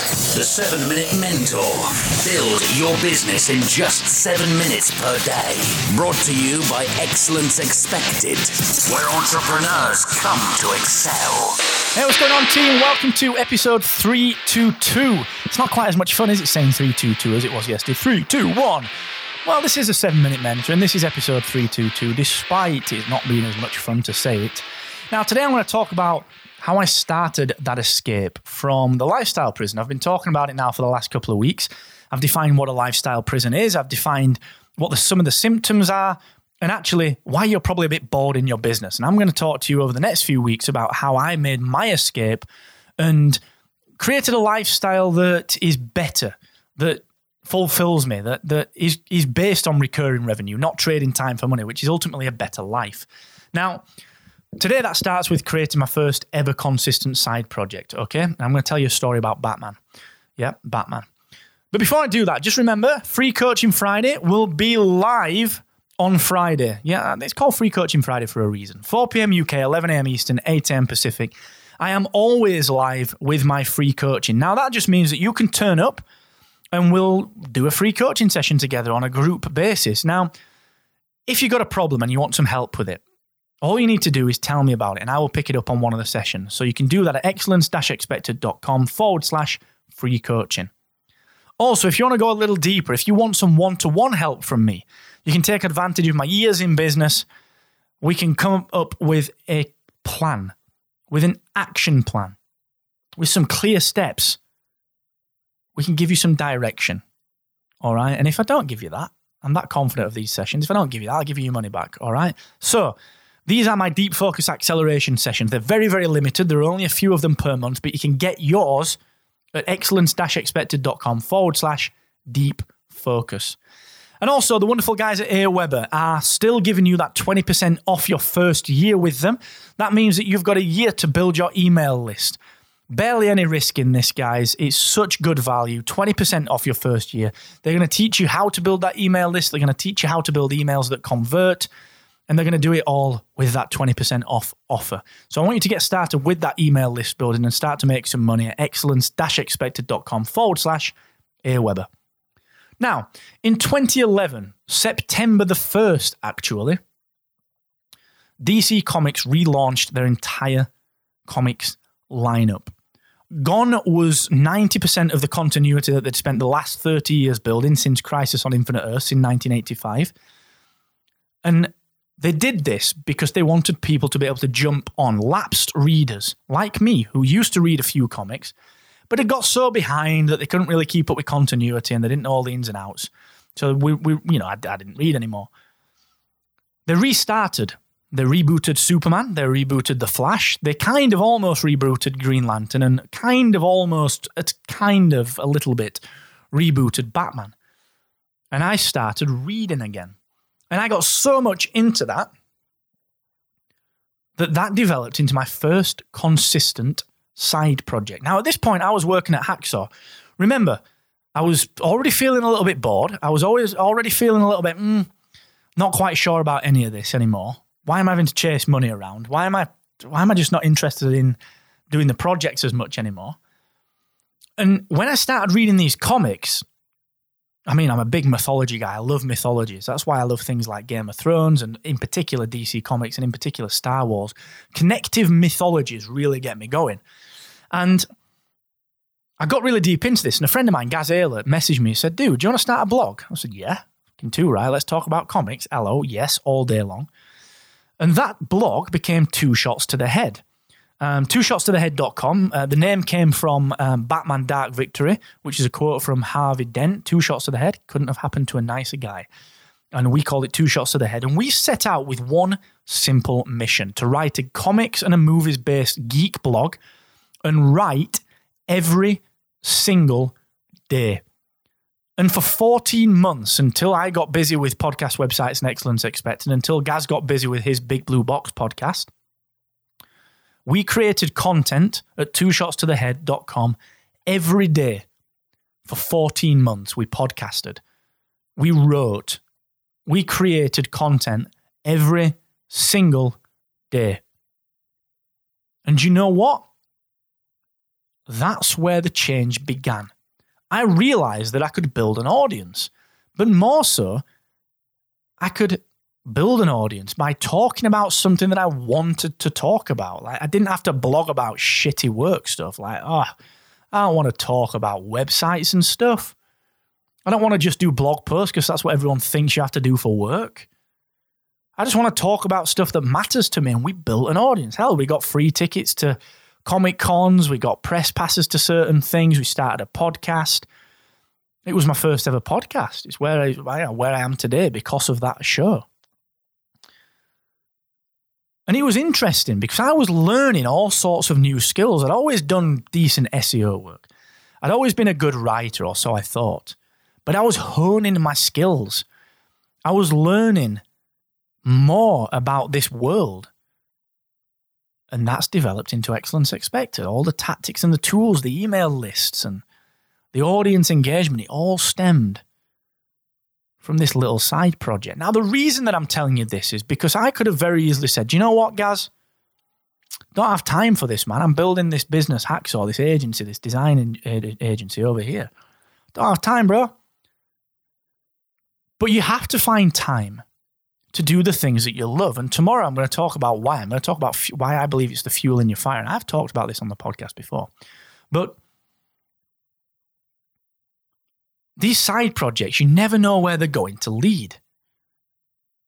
The 7 Minute Mentor. Build your business in just 7 minutes per day. Brought to you by Excellence Expected, where entrepreneurs come to excel. Hey, what's going on, team? Welcome to episode 322. It's not quite as much fun, is it, saying 322 as it was yesterday? 321. Well, this is a 7 Minute Mentor, and this is episode 322, despite it not being as much fun to say it. Now, today I'm going to talk about how I started that escape from the lifestyle prison. I've been talking about it now for the last couple of weeks. I've defined what a lifestyle prison is, I've defined what the, some of the symptoms are, and actually why you're probably a bit bored in your business. And I'm going to talk to you over the next few weeks about how I made my escape and created a lifestyle that is better, that fulfills me, that, that is, is based on recurring revenue, not trading time for money, which is ultimately a better life. Now, Today, that starts with creating my first ever consistent side project. Okay. I'm going to tell you a story about Batman. Yeah, Batman. But before I do that, just remember Free Coaching Friday will be live on Friday. Yeah, it's called Free Coaching Friday for a reason. 4 p.m. UK, 11 a.m. Eastern, 8 a.m. Pacific. I am always live with my free coaching. Now, that just means that you can turn up and we'll do a free coaching session together on a group basis. Now, if you've got a problem and you want some help with it, all you need to do is tell me about it and I will pick it up on one of the sessions. So you can do that at excellence-expected.com forward slash free coaching. Also, if you want to go a little deeper, if you want some one to one help from me, you can take advantage of my years in business. We can come up with a plan, with an action plan, with some clear steps. We can give you some direction. All right. And if I don't give you that, I'm that confident of these sessions. If I don't give you that, I'll give you your money back. All right. So, these are my deep focus acceleration sessions. They're very, very limited. There are only a few of them per month, but you can get yours at excellence-expected.com forward slash deep focus. And also, the wonderful guys at Aweber are still giving you that 20% off your first year with them. That means that you've got a year to build your email list. Barely any risk in this, guys. It's such good value. 20% off your first year. They're going to teach you how to build that email list. They're going to teach you how to build emails that convert and they're going to do it all with that 20% off offer. So I want you to get started with that email list building and start to make some money at excellence-expected.com forward slash Aweber. Now, in 2011, September the 1st, actually, DC Comics relaunched their entire comics lineup. Gone was 90% of the continuity that they'd spent the last 30 years building since Crisis on Infinite Earths in 1985. And they did this because they wanted people to be able to jump on lapsed readers like me, who used to read a few comics, but had got so behind that they couldn't really keep up with continuity and they didn't know all the ins and outs. So we, we you know, I, I didn't read anymore. They restarted. They rebooted Superman. They rebooted The Flash. They kind of almost rebooted Green Lantern and kind of almost, it's kind of a little bit rebooted Batman. And I started reading again. And I got so much into that that that developed into my first consistent side project. Now, at this point, I was working at Hacksaw. Remember, I was already feeling a little bit bored. I was always already feeling a little bit mm, not quite sure about any of this anymore. Why am I having to chase money around? Why am I why am I just not interested in doing the projects as much anymore? And when I started reading these comics, I mean, I'm a big mythology guy. I love mythologies. That's why I love things like Game of Thrones and, in particular, DC Comics and, in particular, Star Wars. Connective mythologies really get me going. And I got really deep into this. And a friend of mine, Gaz Ayler, messaged me and said, Dude, do you want to start a blog? I said, Yeah, can too, right? Let's talk about comics. Hello, yes, all day long. And that blog became Two Shots to the Head. Um, two shots to the head.com. Uh, the name came from um, Batman Dark Victory, which is a quote from Harvey Dent. Two shots to the head couldn't have happened to a nicer guy. And we called it Two Shots to the Head. And we set out with one simple mission to write a comics and a movies based geek blog and write every single day. And for 14 months, until I got busy with podcast websites and excellence expected, until Gaz got busy with his Big Blue Box podcast, we created content at twoshotstothehead.com every day for 14 months. We podcasted, we wrote, we created content every single day. And you know what? That's where the change began. I realized that I could build an audience, but more so, I could build an audience by talking about something that I wanted to talk about. Like I didn't have to blog about shitty work stuff. Like, oh, I don't want to talk about websites and stuff. I don't want to just do blog posts because that's what everyone thinks you have to do for work. I just want to talk about stuff that matters to me. And we built an audience. Hell, we got free tickets to Comic Cons, we got press passes to certain things, we started a podcast. It was my first ever podcast. It's where I, where I am today because of that show. And it was interesting because I was learning all sorts of new skills. I'd always done decent SEO work. I'd always been a good writer, or so I thought. But I was honing my skills. I was learning more about this world. And that's developed into Excellence Expected. All the tactics and the tools, the email lists and the audience engagement, it all stemmed from this little side project. Now, the reason that I'm telling you this is because I could have very easily said, you know what, Gaz? Don't have time for this, man. I'm building this business, Hacksaw, this agency, this design agency over here. Don't have time, bro. But you have to find time to do the things that you love. And tomorrow I'm going to talk about why. I'm going to talk about why I believe it's the fuel in your fire. And I've talked about this on the podcast before. But These side projects, you never know where they're going to lead.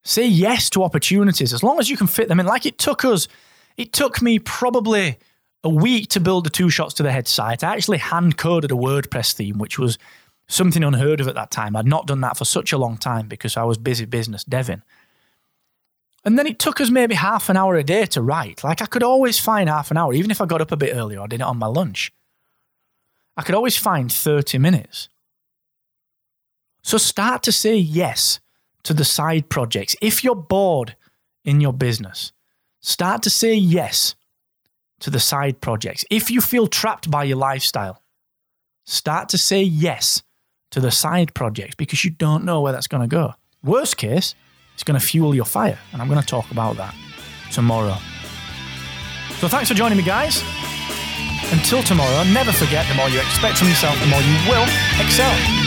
Say yes to opportunities as long as you can fit them in. Like it took us, it took me probably a week to build the two shots to the head site. I actually hand coded a WordPress theme, which was something unheard of at that time. I'd not done that for such a long time because I was busy business deving. And then it took us maybe half an hour a day to write. Like I could always find half an hour, even if I got up a bit earlier or did it on my lunch. I could always find 30 minutes. So start to say yes to the side projects. If you're bored in your business, start to say yes to the side projects. If you feel trapped by your lifestyle, start to say yes to the side projects because you don't know where that's going to go. Worst case, it's going to fuel your fire. And I'm going to talk about that tomorrow. So thanks for joining me, guys. Until tomorrow, never forget the more you expect from yourself, the more you will excel.